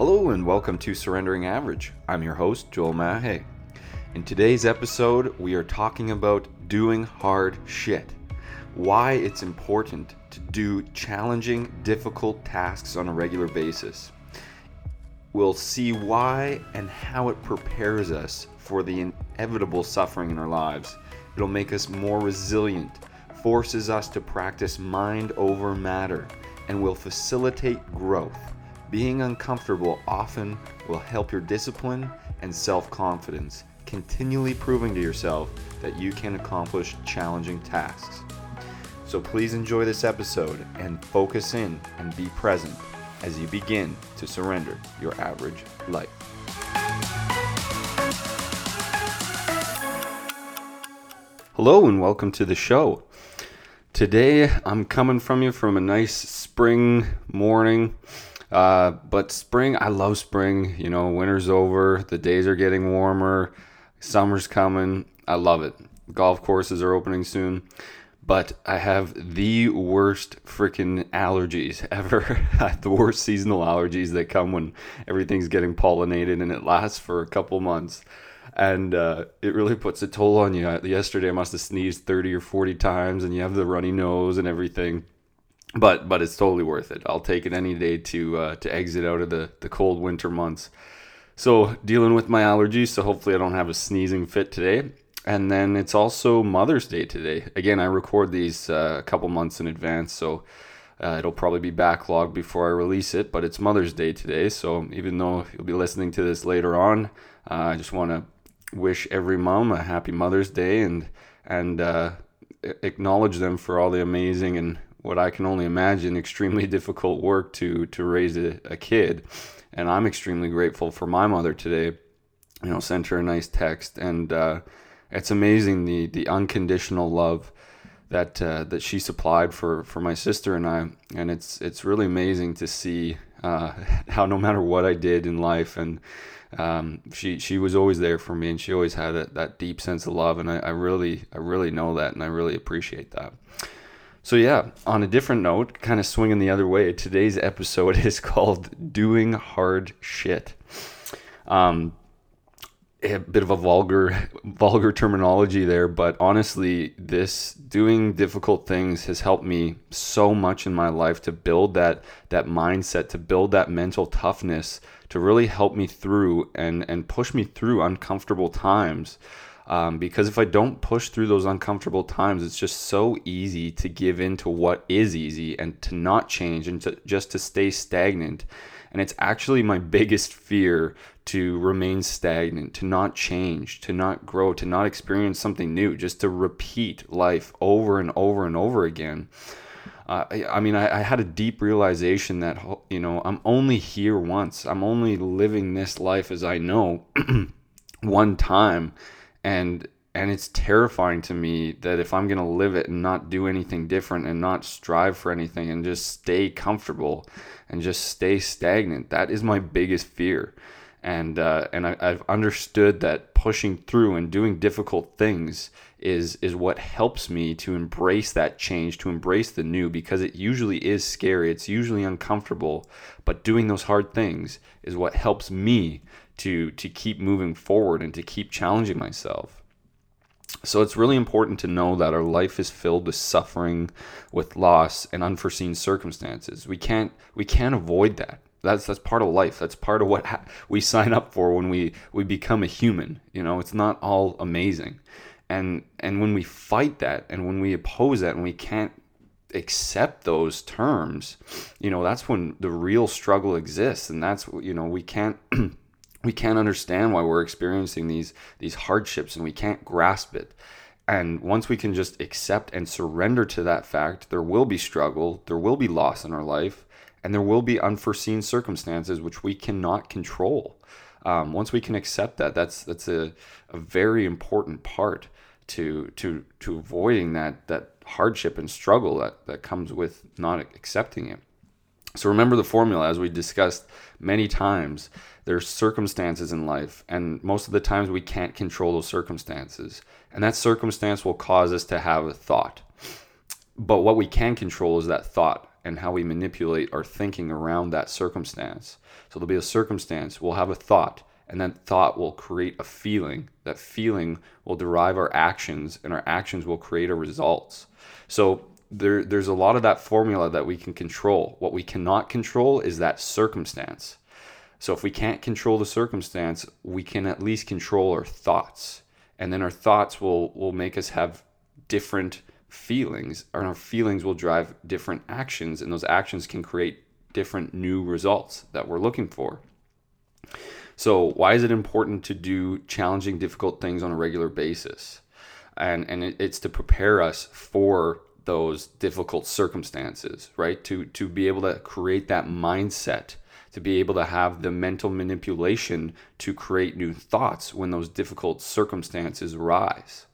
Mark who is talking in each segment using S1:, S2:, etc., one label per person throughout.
S1: Hello and welcome to Surrendering Average. I'm your host, Joel Mahe. In today's episode, we are talking about doing hard shit. Why it's important to do challenging, difficult tasks on a regular basis. We'll see why and how it prepares us for the inevitable suffering in our lives. It'll make us more resilient, forces us to practice mind over matter, and will facilitate growth. Being uncomfortable often will help your discipline and self confidence, continually proving to yourself that you can accomplish challenging tasks. So please enjoy this episode and focus in and be present as you begin to surrender your average life. Hello and welcome to the show. Today I'm coming from you from a nice spring morning. Uh, but spring, I love spring. You know, winter's over, the days are getting warmer, summer's coming. I love it. Golf courses are opening soon. But I have the worst freaking allergies ever. the worst seasonal allergies that come when everything's getting pollinated and it lasts for a couple months and uh, it really puts a toll on you. Yesterday, I must have sneezed 30 or 40 times, and you have the runny nose and everything but but it's totally worth it. I'll take it any day to uh, to exit out of the the cold winter months. So dealing with my allergies, so hopefully I don't have a sneezing fit today. And then it's also Mother's Day today. Again, I record these uh, a couple months in advance, so uh, it'll probably be backlogged before I release it. But it's Mother's Day today, so even though you'll be listening to this later on, uh, I just want to wish every mom a happy Mother's Day and and uh, acknowledge them for all the amazing and what I can only imagine extremely difficult work to to raise a, a kid. And I'm extremely grateful for my mother today. You know, sent her a nice text, and uh, it's amazing the the unconditional love that uh, that she supplied for for my sister and I. And it's it's really amazing to see uh, how no matter what I did in life and um, she she was always there for me and she always had a, that deep sense of love and I, I really I really know that and I really appreciate that. So, yeah, on a different note, kind of swinging the other way, today's episode is called Doing Hard Shit. Um, a bit of a vulgar vulgar terminology there but honestly this doing difficult things has helped me so much in my life to build that that mindset to build that mental toughness to really help me through and and push me through uncomfortable times um, because if I don't push through those uncomfortable times, it's just so easy to give in to what is easy and to not change and to just to stay stagnant. And it's actually my biggest fear to remain stagnant, to not change, to not grow, to not experience something new, just to repeat life over and over and over again. Uh, I, I, mean, I, I, had a deep realization that, you know, I'm only here once. I'm only living this life as I know one time and and it's terrifying to me that if I'm going to live it and not do anything different and not strive for anything and just stay comfortable and just stay stagnant, that is my biggest fear. And uh, and I, I've understood that pushing through and doing difficult things is is what helps me to embrace that change, to embrace the new, because it usually is scary. It's usually uncomfortable, but doing those hard things is what helps me to to keep moving forward and to keep challenging myself. So it's really important to know that our life is filled with suffering, with loss and unforeseen circumstances. We can't we can't avoid that. That's that's part of life. That's part of what ha- we sign up for when we we become a human. You know, it's not all amazing. And and when we fight that and when we oppose that and we can't accept those terms, you know, that's when the real struggle exists and that's you know, we can't we can't understand why we're experiencing these these hardships and we can't grasp it and once we can just accept and surrender to that fact there will be struggle there will be loss in our life and there will be unforeseen circumstances which we cannot control um, once we can accept that that's that's a, a very important part to to to avoiding that that hardship and struggle that that comes with not accepting it so remember the formula as we discussed many times. There's circumstances in life, and most of the times we can't control those circumstances. And that circumstance will cause us to have a thought. But what we can control is that thought. and how we manipulate our thinking around that circumstance. So there'll be a circumstance, we'll have a thought, and that thought will create a feeling. That feeling will derive our actions, and our actions will create our results. So there, there's a lot of that formula that we can control. What we cannot control is that circumstance. So if we can't control the circumstance, we can at least control our thoughts. And then our thoughts will, will make us have different feelings, and our feelings will drive different actions, and those actions can create different new results that we're looking for. So, why is it important to do challenging, difficult things on a regular basis? And, and it's to prepare us for those difficult circumstances, right? To, to be able to create that mindset, to be able to have the mental manipulation to create new thoughts when those difficult circumstances arise.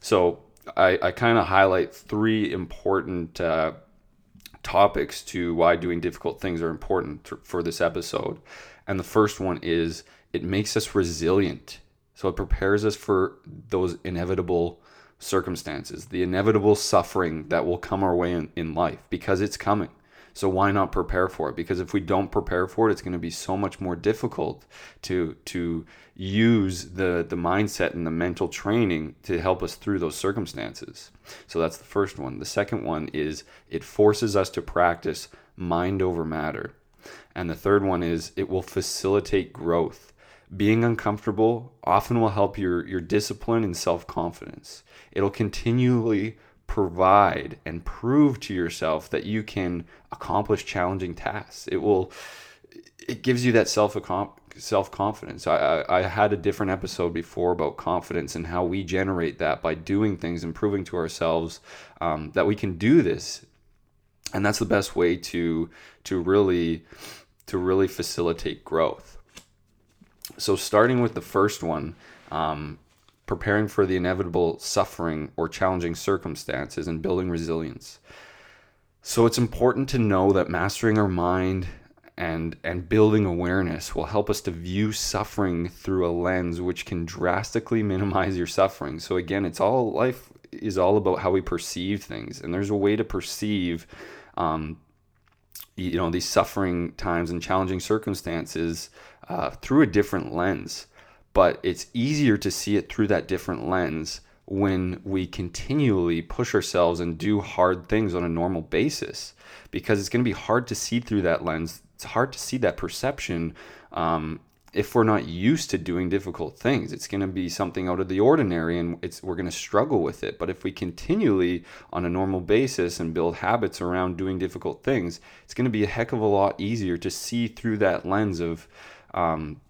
S1: So, I, I kind of highlight three important uh, topics to why doing difficult things are important for this episode. And the first one is it makes us resilient. So it prepares us for those inevitable circumstances, the inevitable suffering that will come our way in, in life because it's coming. So why not prepare for it? Because if we don't prepare for it, it's going to be so much more difficult to to use the the mindset and the mental training to help us through those circumstances. So that's the first one. The second one is it forces us to practice mind over matter. And the third one is it will facilitate growth. Being uncomfortable often will help your, your discipline and self confidence. It'll continually provide and prove to yourself that you can accomplish challenging tasks. It will it gives you that self self confidence. I, I, I had a different episode before about confidence and how we generate that by doing things and proving to ourselves um, that we can do this, and that's the best way to to really to really facilitate growth. So starting with the first one, um, preparing for the inevitable suffering or challenging circumstances, and building resilience. So it's important to know that mastering our mind and and building awareness will help us to view suffering through a lens which can drastically minimize your suffering. So again, it's all life is all about how we perceive things, and there's a way to perceive, um, you know, these suffering times and challenging circumstances uh, through a different lens but it's easier to see it through that different lens when we continually push ourselves and do hard things on a normal basis because it's going to be hard to see through that lens. It's hard to see that perception um, if we're not used to doing difficult things. It's going to be something out of the ordinary and it's we're going to struggle with it. But if we continually on a normal basis and build habits around doing difficult things it's going to be a heck of a lot easier to see through that lens of um,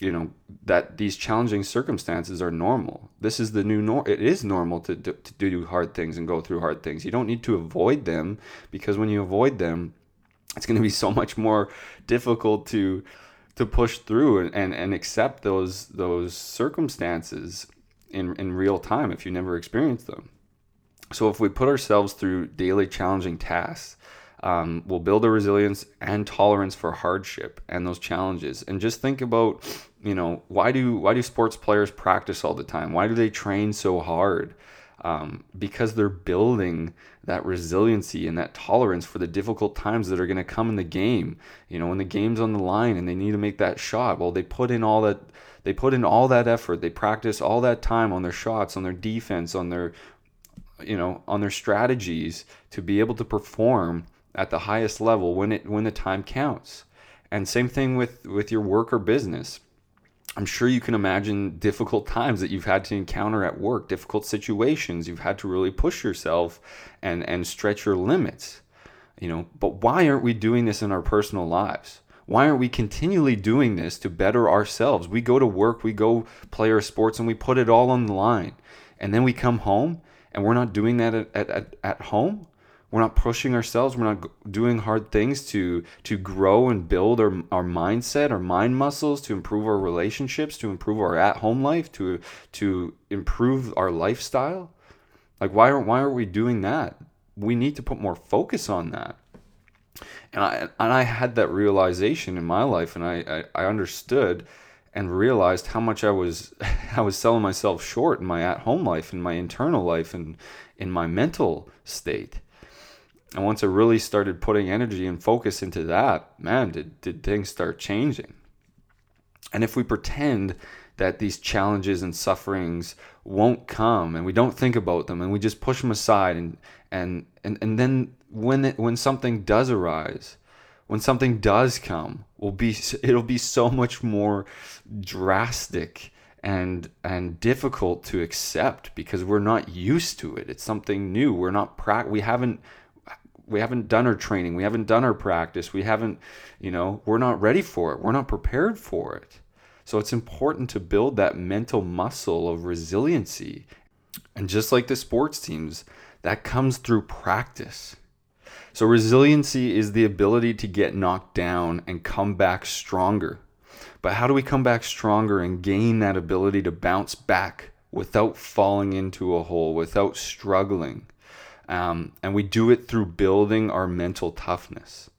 S1: you know that these challenging circumstances are normal. This is the new norm it is normal to, to, to do hard things and go through hard things. You don't need to avoid them because when you avoid them it's going to be so much more difficult to to push through and, and, and accept those those circumstances in, in real time if you never experience them. So if we put ourselves through daily challenging tasks um, will build a resilience and tolerance for hardship and those challenges. And just think about, you know, why do why do sports players practice all the time? Why do they train so hard? Um, because they're building that resiliency and that tolerance for the difficult times that are going to come in the game. You know, when the game's on the line and they need to make that shot, well, they put in all that they put in all that effort. They practice all that time on their shots, on their defense, on their you know, on their strategies to be able to perform at the highest level when it when the time counts. And same thing with with your work or business. I'm sure you can imagine difficult times that you've had to encounter at work, difficult situations you've had to really push yourself and and stretch your limits. You know, but why aren't we doing this in our personal lives? Why aren't we continually doing this to better ourselves? We go to work, we go play our sports, and we put it all on the line. And then we come home and we're not doing that at, at, at home we're not pushing ourselves we're not doing hard things to to grow and build our, our mindset our mind muscles to improve our relationships to improve our at home life to to improve our lifestyle. Like why aren't why aren't we doing that? We need to put more focus on that. And i and i had that realization in my life and i i, I understood and realized how much I was I was selling myself short in my at home life in my internal life and in my mental state And once I really started putting energy and focus into that, man, did, did things start changing. And if we pretend that these challenges and sufferings won't come and we don't think about them and we just push them aside and and and, and then when it, when something does arise when something does come will be it'll be so much more drastic and and difficult to accept because we're not used to it it's something new we're not pra- we haven't we haven't done our training we haven't done our practice we haven't you know we're not ready for it we're not prepared for it. So it's important to build that mental muscle of resiliency. And just like the sports teams that comes through practice. So resiliency is the ability to get knocked down and come back stronger. But how do we come back stronger and gain that ability to bounce back without falling into a hole, without struggling? Um, and we do it through building our mental toughness.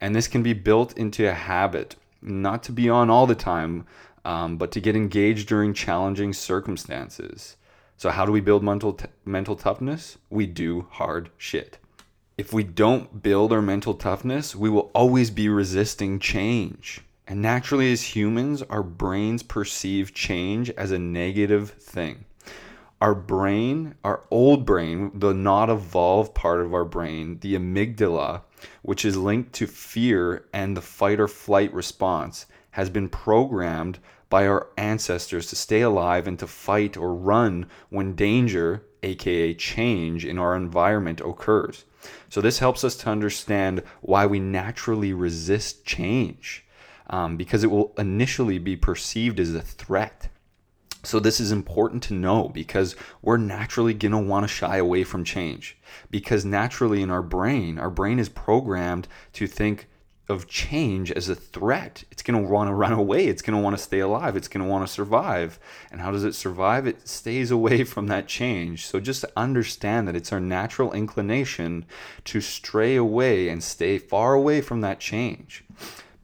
S1: And this can be built into a habit, not to be on all the time, um, but to get engaged during challenging circumstances. So, how do we build mental, t- mental toughness? We do hard shit. If we don't build our mental toughness, we will always be resisting change. And naturally, as humans, our brains perceive change as a negative thing. Our brain, our old brain, the not evolved part of our brain, the amygdala, which is linked to fear and the fight or flight response, has been programmed by our ancestors to stay alive and to fight or run when danger, aka change, in our environment occurs. So, this helps us to understand why we naturally resist change um, because it will initially be perceived as a threat. So, this is important to know because we're naturally going to want to shy away from change. Because naturally, in our brain, our brain is programmed to think of change as a threat. It's going to want to run away. It's going to want to stay alive. It's going to want to survive. And how does it survive? It stays away from that change. So just understand that it's our natural inclination to stray away and stay far away from that change.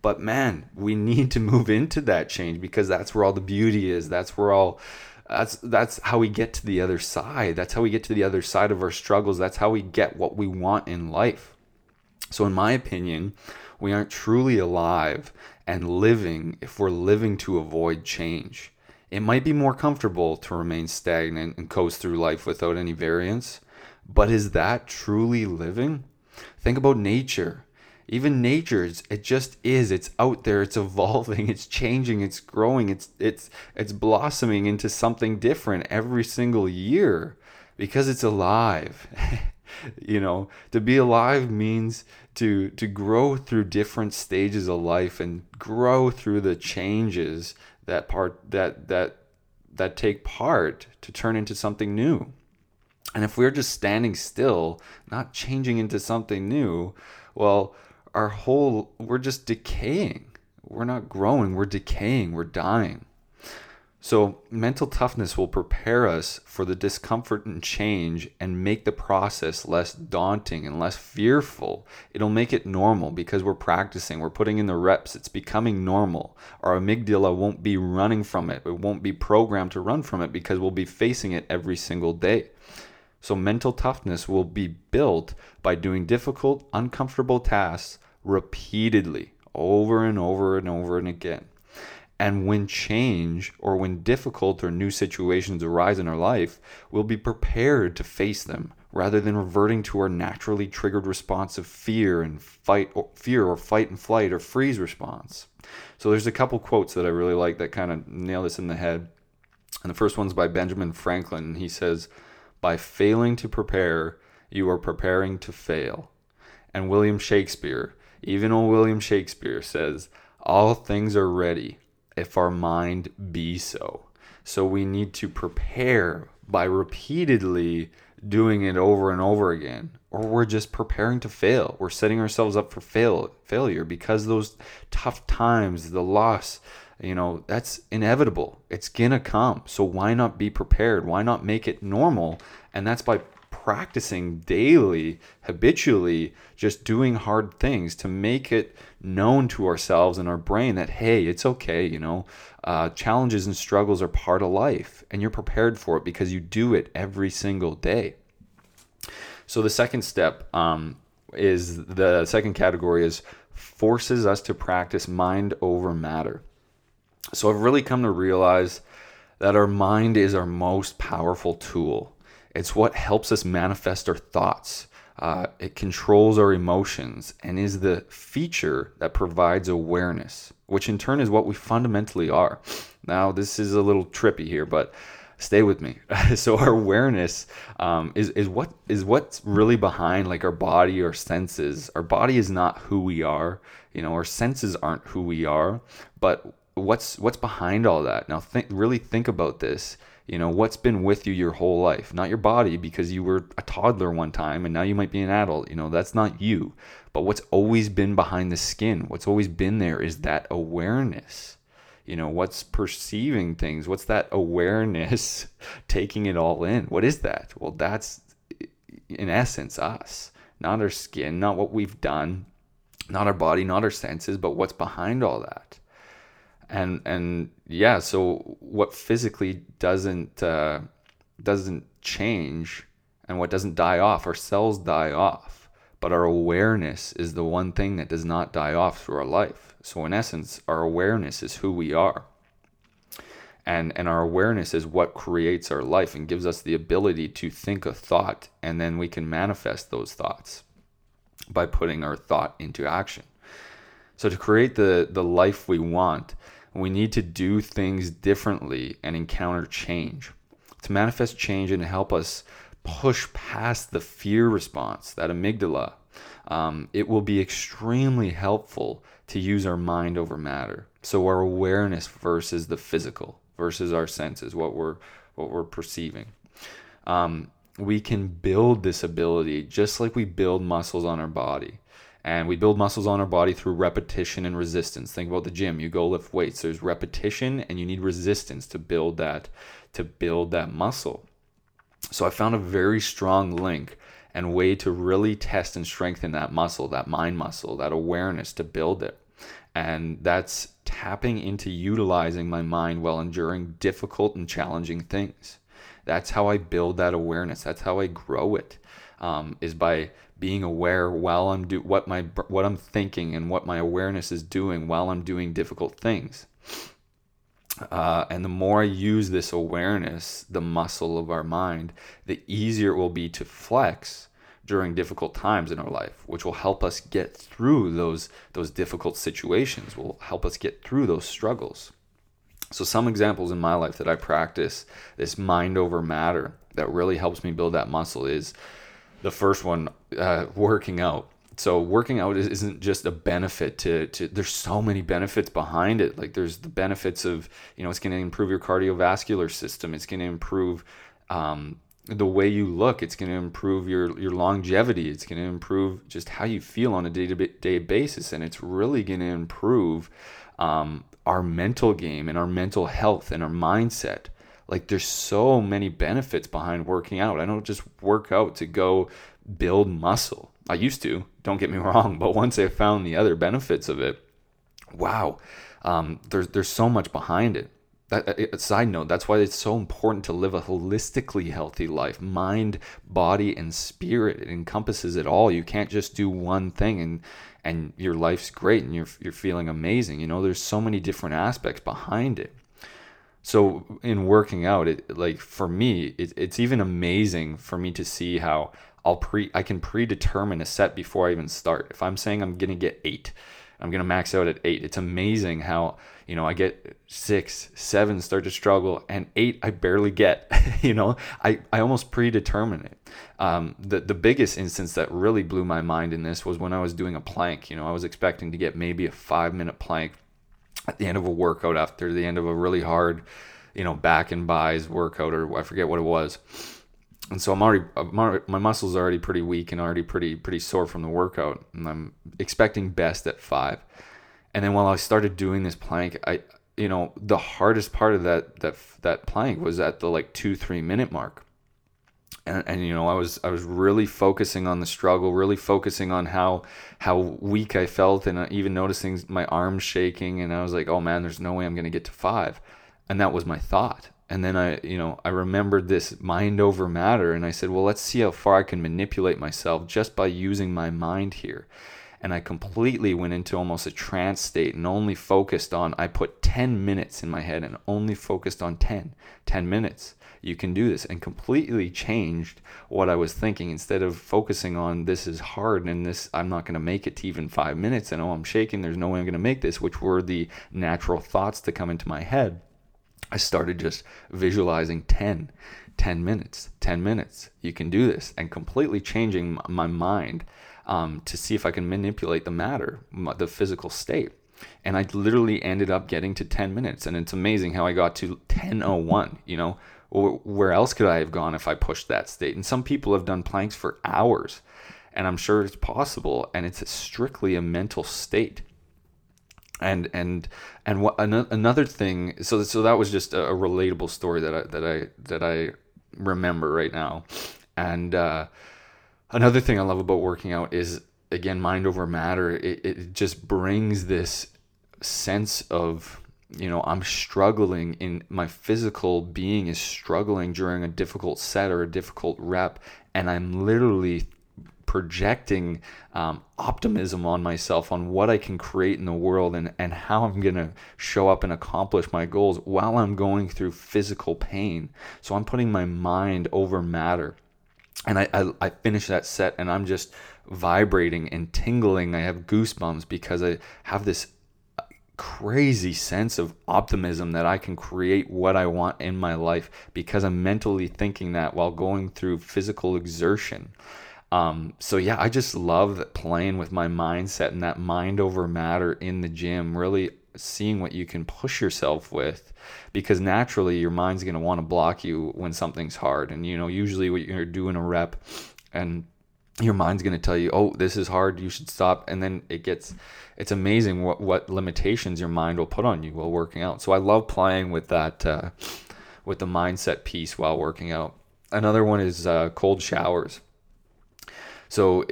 S1: But man, we need to move into that change because that's where all the beauty is. That's where all that's that's how we get to the other side. That's how we get to the other side of our struggles. That's how we get what we want in life. So in my opinion, we aren't truly alive and living if we're living to avoid change. It might be more comfortable to remain stagnant and coast through life without any variance, but is that truly living? Think about nature even nature it just is it's out there it's evolving it's changing it's growing it's it's it's blossoming into something different every single year because it's alive. You know to be alive means to to grow through different stages of life and grow through the changes that part that that that take part to turn into something new. And if we're just standing still not changing into something new well our whole we're just decaying. We're not growing, we're decaying, we're dying. So, mental toughness will prepare us for the discomfort and change and make the process less daunting and less fearful. It'll make it normal because we're practicing, we're putting in the reps, it's becoming normal. Our amygdala won't be running from it, it won't be programmed to run from it because we'll be facing it every single day. So, mental toughness will be built by doing difficult, uncomfortable tasks repeatedly, over and over and over and again. And when change or when difficult or new situations arise in our life, we'll be prepared to face them rather than reverting to our naturally triggered response of fear and fight or fear or fight and flight or freeze response. So there's a couple quotes that I really like that kind of nail this in the head. And the first one's by Benjamin Franklin. He says, By failing to prepare, you are preparing to fail. And William Shakespeare, even old William Shakespeare says, All things are ready if our mind be so. So we need to prepare by repeatedly doing it over and over again or we're just preparing to fail. We're setting ourselves up for fail failure because those tough times the loss you know that's inevitable. It's gonna come. So why not be prepared? Why not make it normal? And that's by practicing daily, habitually, just doing hard things to make it known to ourselves and our brain that, hey, it's okay, you know, uh, challenges and struggles are part of life and you're prepared for it because you do it every single day. So the second step, um, is the second category is forces us to practice mind over matter. So I've really come to realize that our mind is our most powerful tool. It's what helps us manifest our thoughts. Uh, it controls our emotions and is the feature that provides awareness, which in turn is what we fundamentally are. Now, this is a little trippy here, but stay with me. so our awareness um, is is what is what's really behind like our body or senses. Our body is not who we are. You know, our senses aren't who we are. But what's what's behind all that? Now, think really think about this. You know, what's been with you your whole life? Not your body because you were a toddler one time and now you might be an adult. You know, that's not you. But what's always been behind the skin, what's always been there is that awareness you know what's perceiving things what's that awareness taking it all in what is that well that's in essence us not our skin not what we've done not our body not our senses but what's behind all that and and yeah so what physically doesn't uh, doesn't change and what doesn't die off our cells die off but our awareness is the one thing that does not die off through our life so, in essence, our awareness is who we are. And, and our awareness is what creates our life and gives us the ability to think a thought, and then we can manifest those thoughts by putting our thought into action. So, to create the, the life we want, we need to do things differently and encounter change. To manifest change and help us push past the fear response, that amygdala, um, it will be extremely helpful to use our mind over matter. So our awareness versus the physical, versus our senses, what we're what we're perceiving. Um, we can build this ability just like we build muscles on our body. And we build muscles on our body through repetition and resistance. Think about the gym. You go lift weights. There's repetition and you need resistance to build that to build that muscle. So I found a very strong link and way to really test and strengthen that muscle, that mind muscle, that awareness to build it. And that's tapping into utilizing my mind while enduring difficult and challenging things. That's how I build that awareness. That's how I grow it. Um, is by being aware while I'm do what my what I'm thinking and what my awareness is doing while I'm doing difficult things. Uh, and the more I use this awareness, the muscle of our mind, the easier it will be to flex during difficult times in our life, which will help us get through those those difficult situations, will help us get through those struggles. So some examples in my life that I practice this mind over matter that really helps me build that muscle is the first one, uh, working out. So working out isn't just a benefit to, to there's so many benefits behind it. Like there's the benefits of you know it's going to improve your cardiovascular system. It's going to improve um, the way you look. It's going to improve your your longevity. It's going to improve just how you feel on a day-to-day basis. And it's really going to improve um, our mental game and our mental health and our mindset like there's so many benefits behind working out i don't just work out to go build muscle I used to, don't get me wrong, but once I found the other benefits of it, wow, um, there's there's so much behind it. That, a uh, uh, side note, that's why it's so important to live a holistically healthy life, mind, body, and spirit. It encompasses it all. You can't just do one thing and and your life's great and you're you're feeling amazing. You know, there's so many different aspects behind it. So in working out, it like for me, it, it's even amazing for me to see how I'll pre I can predetermine a set before I even start. If I'm saying I'm gonna get eight, I'm gonna max out at eight. It's amazing how you know I get six, seven start to struggle, and eight I barely get. you know, I I almost predetermine it. Um, the the biggest instance that really blew my mind in this was when I was doing a plank. You know, I was expecting to get maybe a five minute plank at the end of a workout after the end of a really hard, you know, back and bis workout or I forget what it was and so I'm already my muscles are already pretty weak and already pretty pretty sore from the workout, and I'm expecting best at five. And then while I started doing this plank, I you know the hardest part of that that that plank was at the like two three minute mark. And, and you know I was I was really focusing on the struggle, really focusing on how how weak I felt, and uh, even noticing my arms shaking. And I was like, oh man, there's no way I'm gonna get to five. And that was my thought and then I, you know, I remembered this mind over matter, and I said, well, let's see how far I can manipulate myself just by using my mind here. And I completely went into almost a trance state and only focused on, I put 10 minutes in my head and only focused on 10, 10 minutes. You can do this and completely changed what I was thinking. Instead of focusing on this is hard and this, I'm not going to make it to even five minutes and oh, I'm shaking, there's no way I'm going to make this, which were the natural thoughts to come into my head I started just visualizing 10, 10 minutes, 10 minutes. You can do this and completely changing my mind um, to see if I can manipulate the matter, the physical state. And I literally ended up getting to 10 minutes. And it's amazing how I got to 10.01. You know, where else could I have gone if I pushed that state? And some people have done planks for hours. And I'm sure it's possible. And it's strictly a mental state and and and what another thing so so that was just a, relatable story that I that I that I remember right now and uh, another thing I love about working out is again mind over matter it, it just brings this sense of you know i'm struggling in my physical being is struggling during a difficult set or a difficult rep and i'm literally projecting um, optimism on myself on what I can create in the world and, and how I'm going to show up and accomplish my goals while I'm going through physical pain. So I'm putting my mind over matter. And I, I, I finish that set and I'm just vibrating and tingling. I have goosebumps because I have this crazy sense of optimism that I can create what I want in my life because I'm mentally thinking that while going through physical exertion. Um, so yeah, I just love playing with my mindset and that mind over matter in the gym, really seeing what you can push yourself with because naturally your mind's going to want to block you when something's hard. And you know, usually what you're doing a rep and your mind's going to tell you, "Oh, this is hard, you should stop." And then it gets it's amazing what what limitations your mind will put on you while working out. So I love playing with that uh, with the mindset piece while working out. Another one is uh, cold showers. So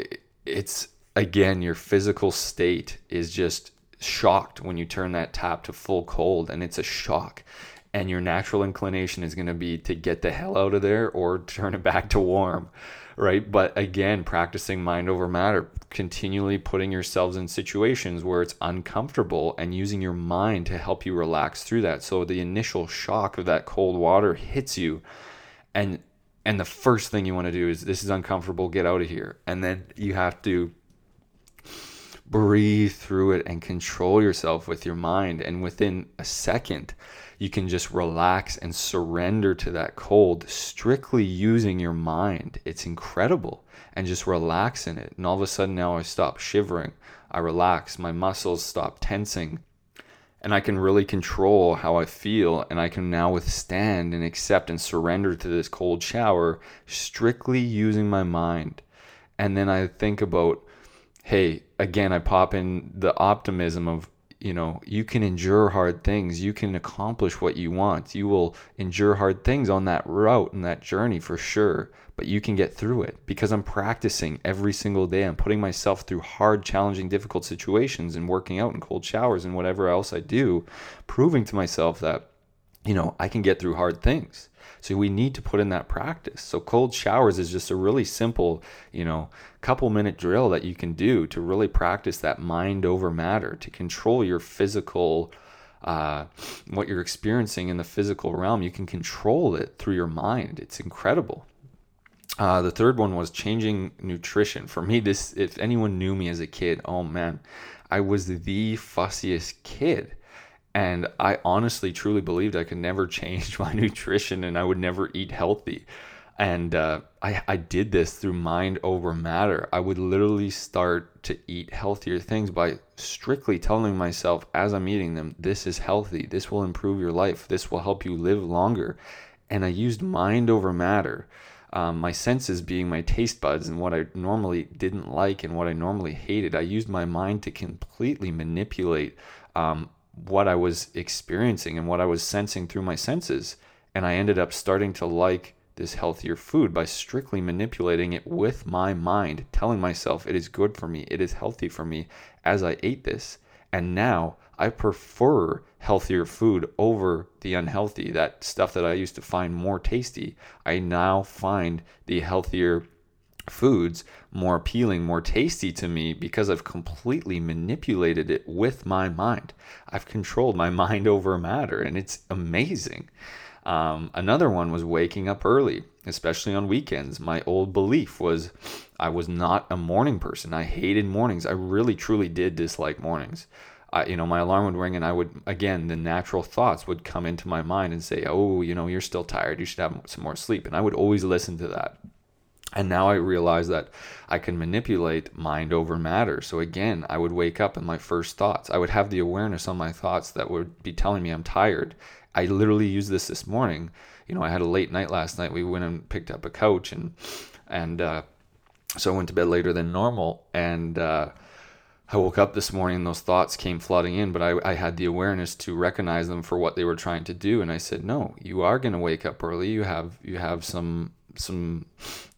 S1: it's again, your physical state is just shocked when you turn that tap to full cold, and it's a shock. And your natural inclination is going to be to get the hell out of there or turn it back to warm, right? But again, practicing mind over matter, continually putting yourselves in situations where it's uncomfortable and using your mind to help you relax through that. So the initial shock of that cold water hits you, and and the first thing you want to do is this is uncomfortable get out of here and then you have to breathe through it and control yourself with your mind. And within a second you can just relax and surrender to that cold strictly using your mind. It's incredible. And just relax in it. And all of a sudden now i stop shivering. I relax. My muscles stop tensing. And I can really control how I feel, and I can now withstand and accept and surrender to this cold shower strictly using my mind. And then I think about, hey, again, I pop in the optimism of, you know, you can endure hard things, you can accomplish what you want, you will endure hard things on that route and that journey for sure but you can get through it because I'm practicing every single day. I'm putting myself through hard, challenging, difficult situations and working out in cold showers and whatever else I do, proving to myself that, you know, I can get through hard things. So we need to put in that practice. So cold showers is just a really simple, you know, couple minute drill that you can do to really practice that mind over matter to control your physical uh, what you're experiencing in the physical realm. You can control it through your mind. It's incredible. Uh, the third one was changing nutrition. For me, this if anyone knew me as a kid, oh man, I was the fussiest kid. And I honestly, truly believed I could never change my nutrition and I would never eat healthy. And uh, I, I did this through mind over matter. I would literally start to eat healthier things by strictly telling myself as I'm eating them, this is healthy. This will improve your life. This will help you live longer. And I used mind over matter um, my senses being my taste buds and what I normally didn't like and what I normally hated. I used my mind to completely manipulate um, what I was experiencing and what I was sensing through my senses. And I ended up starting to like this healthier food by strictly manipulating it with my mind, telling myself it is good for me, it is healthy for me as I ate this. And now I prefer healthier food over the unhealthy. That stuff that I used to find more tasty, I now find the healthier foods more appealing, more tasty to me because I've completely manipulated it with my mind. I've controlled my mind over matter, and it's amazing. Um, another one was waking up early, especially on weekends. My old belief was I was not a morning person. I hated mornings. I really, truly did dislike mornings. I, you know, my alarm would ring, and I would again the natural thoughts would come into my mind and say, "Oh, you know, you're still tired. You should have some more sleep." And I would always listen to that. And now I realize that I can manipulate mind over matter. So again, I would wake up and my first thoughts, I would have the awareness on my thoughts that would be telling me I'm tired. I literally used this this morning. You know, I had a late night last night. We went and picked up a couch and and uh, so I went to bed later than normal. And uh, I woke up this morning and those thoughts came flooding in, but I, I had the awareness to recognize them for what they were trying to do. And I said, no, you are going to wake up early. You have you have some some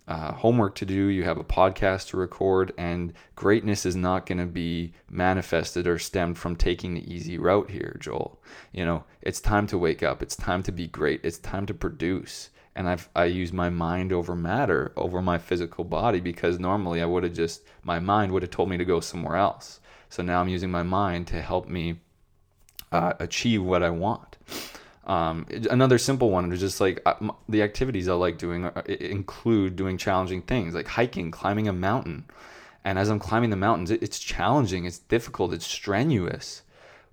S1: uh, homework to do, you have a podcast to record, and greatness is not going to be manifested or stemmed from taking the easy route here, Joel. You know, it's time to wake up. It's time to be great. It's time to produce. And I've I use my mind over matter over my physical body because normally I would have just my mind would have told me to go somewhere else. So now I'm using my mind to help me uh, achieve what I want. Um, another simple one is just like uh, the activities I like doing uh, include doing challenging things like hiking, climbing a mountain. And as I'm climbing the mountains, it's challenging, it's difficult, it's strenuous.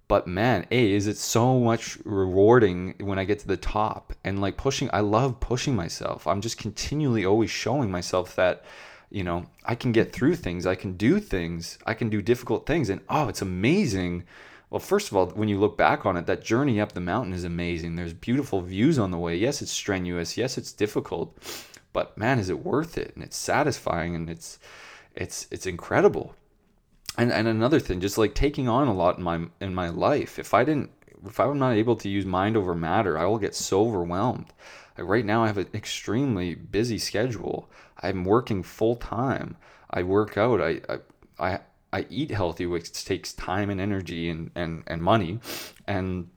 S1: But man, A, is it so much rewarding when I get to the top and like pushing, I love pushing myself. I'm just continually always showing myself that, you know, I can get through things, I can do things, I can do difficult things. And oh, it's amazing well, first of all, when you look back on it, that journey up the mountain is amazing. There's beautiful views on the way. Yes, it's strenuous. Yes, it's difficult, but man, is it worth it? And it's satisfying, and it's it's it's incredible. And and another thing, just like taking on a lot in my in my life. If I didn't, if I'm not able to use mind over matter, I will get so overwhelmed. Like right now, I have an extremely busy schedule. I'm working full time. I work out. I I, I I eat healthy, which takes time and energy and, and, and money. And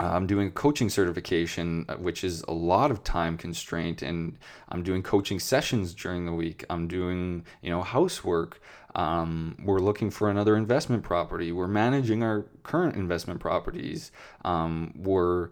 S1: uh, I'm doing a coaching certification, uh, which is a lot of time constraint, and I'm doing coaching sessions during the week. I'm doing, you know, housework. Um, we're looking for another investment property. We're managing our current investment properties. Um, we're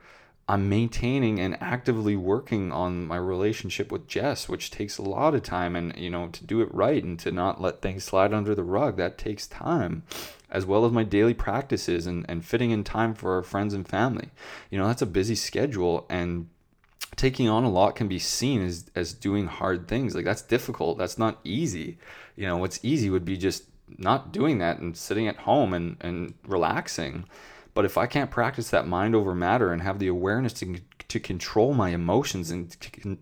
S1: I'm maintaining and actively working on my relationship with Jess, which takes a lot of time. And, you know, to do it right and to not let things slide under the rug, that takes time, as well as my daily practices and, and fitting in time for our friends and family. You know, that's a busy schedule. And taking on a lot can be seen as, as doing hard things. Like, that's difficult. That's not easy. You know, what's easy would be just not doing that and sitting at home and, and relaxing. But if I can't practice that mind over matter and have the awareness to, to control my emotions and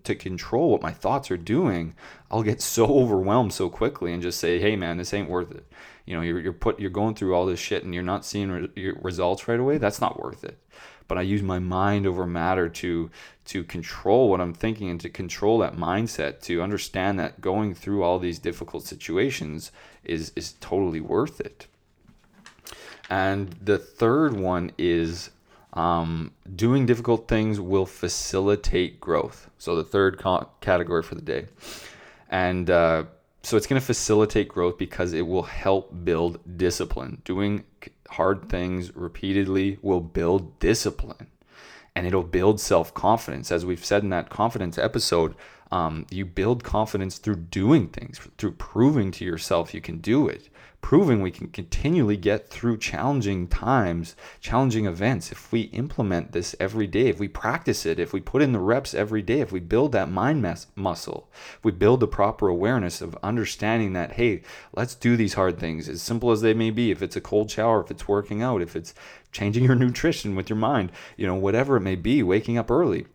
S1: to, control what my thoughts are doing, I'll get so overwhelmed so quickly and just say, "Hey, man, this ain't worth it." You know, you're, you're put you're going through all this shit and you're not seeing re- results right away. That's not worth it. But I use my mind over matter to to control what I'm thinking and to control that mindset to understand that going through all these difficult situations is is totally worth it. And the third one is um, doing difficult things will facilitate growth. So the third co- category for the day. And uh, so it's going to facilitate growth because it will help build discipline. Doing hard things repeatedly will build discipline and it'll build self confidence. As we've said in that confidence episode, um, you build confidence through doing things, through proving to yourself you can do it proving we can continually get through challenging times, challenging events if we implement this every day, if we practice it, if we put in the reps every day, if we build that mind muscle, if we build the proper awareness of understanding that, hey, let's do these hard things, as simple as they may be. If it's a cold shower, if it's working out, if it's changing your nutrition with your mind, you know, whatever it may be, waking up early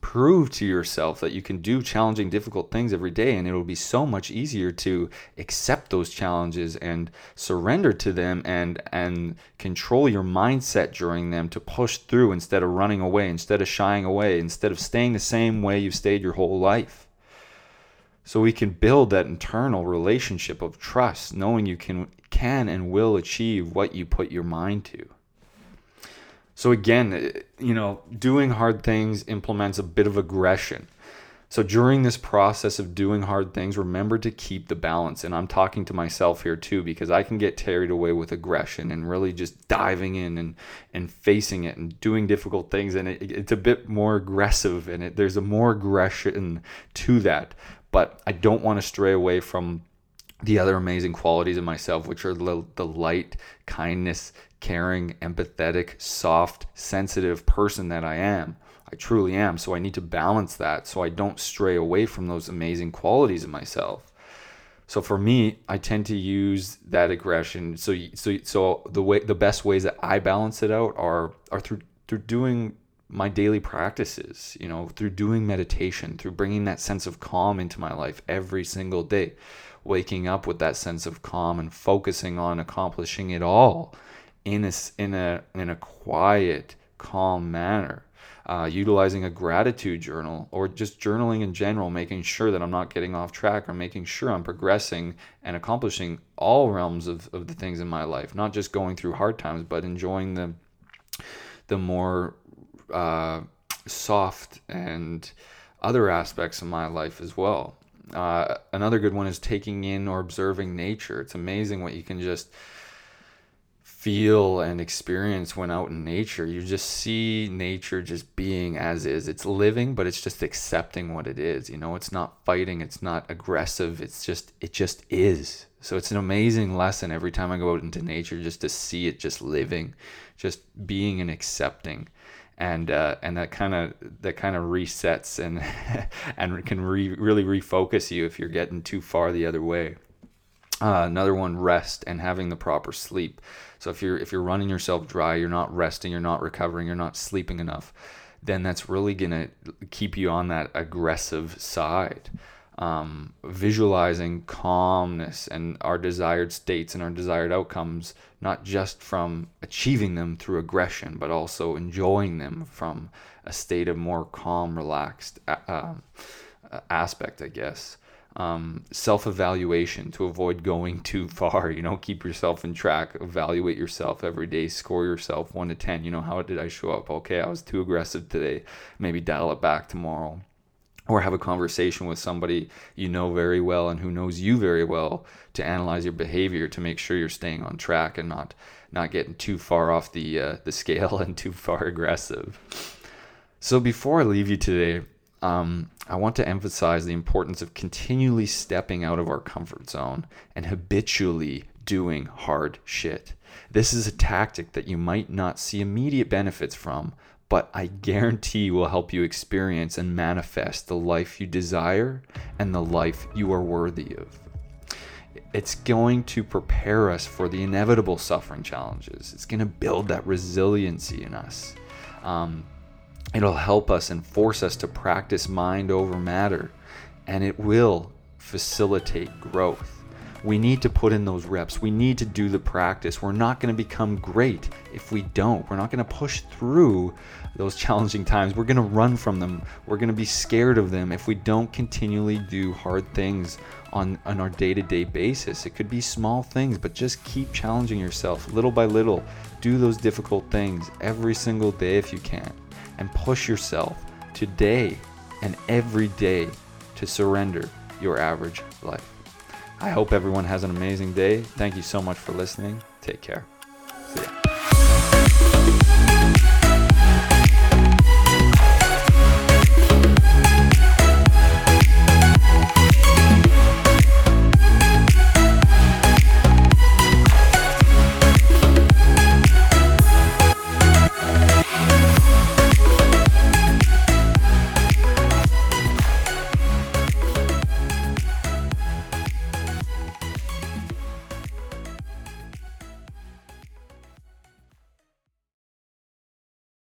S1: prove to yourself that you can do challenging, difficult things every day, and it'll be so much easier to accept those challenges and surrender to them and and control your mindset during them to push through instead of running away, instead of shying away, instead of staying the same way you've stayed your whole life. So we can build that internal relationship of trust, knowing you can can and will achieve what you put your mind to. So again, eh, you know, doing hard things implements a bit of aggression. So during this process of doing hard things, remember to keep the balance. And I'm talking to myself here too, because I can get carried away with aggression and really just diving in and, and facing it and doing difficult things. And it, it's a bit more aggressive and it, there's a more aggression to that. But I don't want to stray away from the other amazing qualities of myself, which are the, the light, kindness, caring, empathetic, soft, sensitive person that I am. I truly am. So I need to balance that so I don't stray away from those amazing qualities of myself. So for me, I tend to use that aggression. So so so the way the best ways that I balance it out are are through through doing my daily practices, you know, through doing meditation, through bringing that sense of calm into my life every single day, waking up with that sense of calm and focusing on accomplishing it all in a in a in a quiet, calm manner uh, utilizing a gratitude journal or just journaling in general, making sure that I'm not getting off track or making sure I'm progressing and accomplishing all realms of, of the things in my life, not just going through hard times, but enjoying the, the more uh, soft and other aspects of my life as well. Uh, another good one is taking in or observing nature. It's amazing what you can just feel and experience when out in nature. You just see nature just being as is. It's living, but it's just accepting what it is. You know, it's not fighting, it's not aggressive. It's just it just is. So it's an amazing lesson every time I go out into nature just to see it just living, just being and accepting. And uh, and that kind of that kind of resets and and can re- really refocus you if you're getting too far the other way. Uh, another one, rest and having the proper sleep. So if you're if you're running yourself dry, you're not resting, you're not recovering, you're not sleeping enough, then that's really gonna keep you on that aggressive side. Um, visualizing calmness and our desired states and our desired outcomes, not just from achieving them through aggression, but also enjoying them from a state of more calm, relaxed uh, aspect, I guess um, self evaluation to avoid going too far. You know, keep yourself in track, evaluate yourself every day, score yourself one to 10. You know, how did I show up? Okay, I was too aggressive today. Maybe dial it back tomorrow. Or have a conversation with somebody you know very well and who knows you very well to analyze your behavior to make sure you're staying on track and not not getting too far off the uh, the scale and too far aggressive. So before I leave you today, um, I want to emphasize the importance of continually stepping out of our comfort zone and habitually doing hard shit. This is a tactic that you might not see immediate benefits from, but I guarantee will help you experience and manifest the life you desire and the life you are worthy of. It's going to prepare us for the inevitable suffering challenges. It's going to build that resiliency in us. Um, It'll help us and force us to practice mind over matter, and it will facilitate growth. We need to put in those reps. We need to do the practice. We're not going to become great if we don't. We're not going to push through those challenging times. We're going to run from them. We're going to be scared of them if we don't continually do hard things on, on our day to day basis. It could be small things, but just keep challenging yourself little by little. Do those difficult things every single day if you can and push yourself today and every day to surrender your average life. I hope everyone has an amazing day. Thank you so much for listening. Take care. See ya.